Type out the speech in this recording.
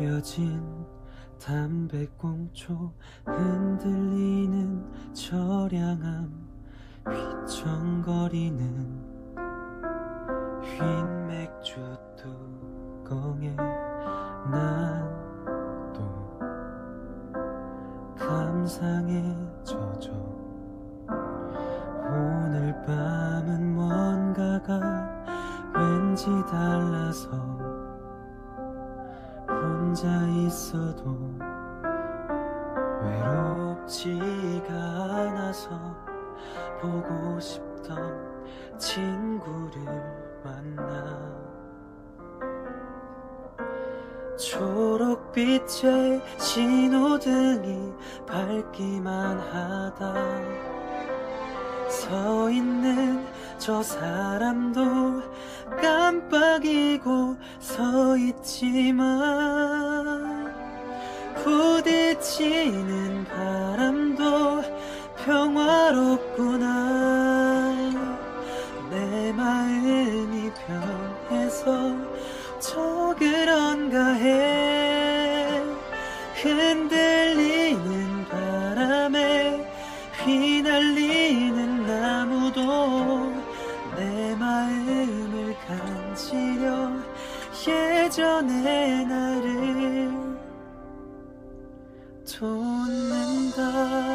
펴진 담배꽁초 흔들리는 저량함 휘청거리는 흰 맥주 뚜껑에 난 또 감상에 젖어. 오늘 밤은 뭔가가 왠지 달라서 혼자 있어도 외롭지가 않아서 보고 싶던 친구를 만나 초록빛의 신호등이 밝기만 하다 서 있는 저 사람도 깜빡이고 서 있지만 부딪히는 바람도 평화롭구나. 내 마음이 변해서 저 그런가 해 예전의 나를 돋는다.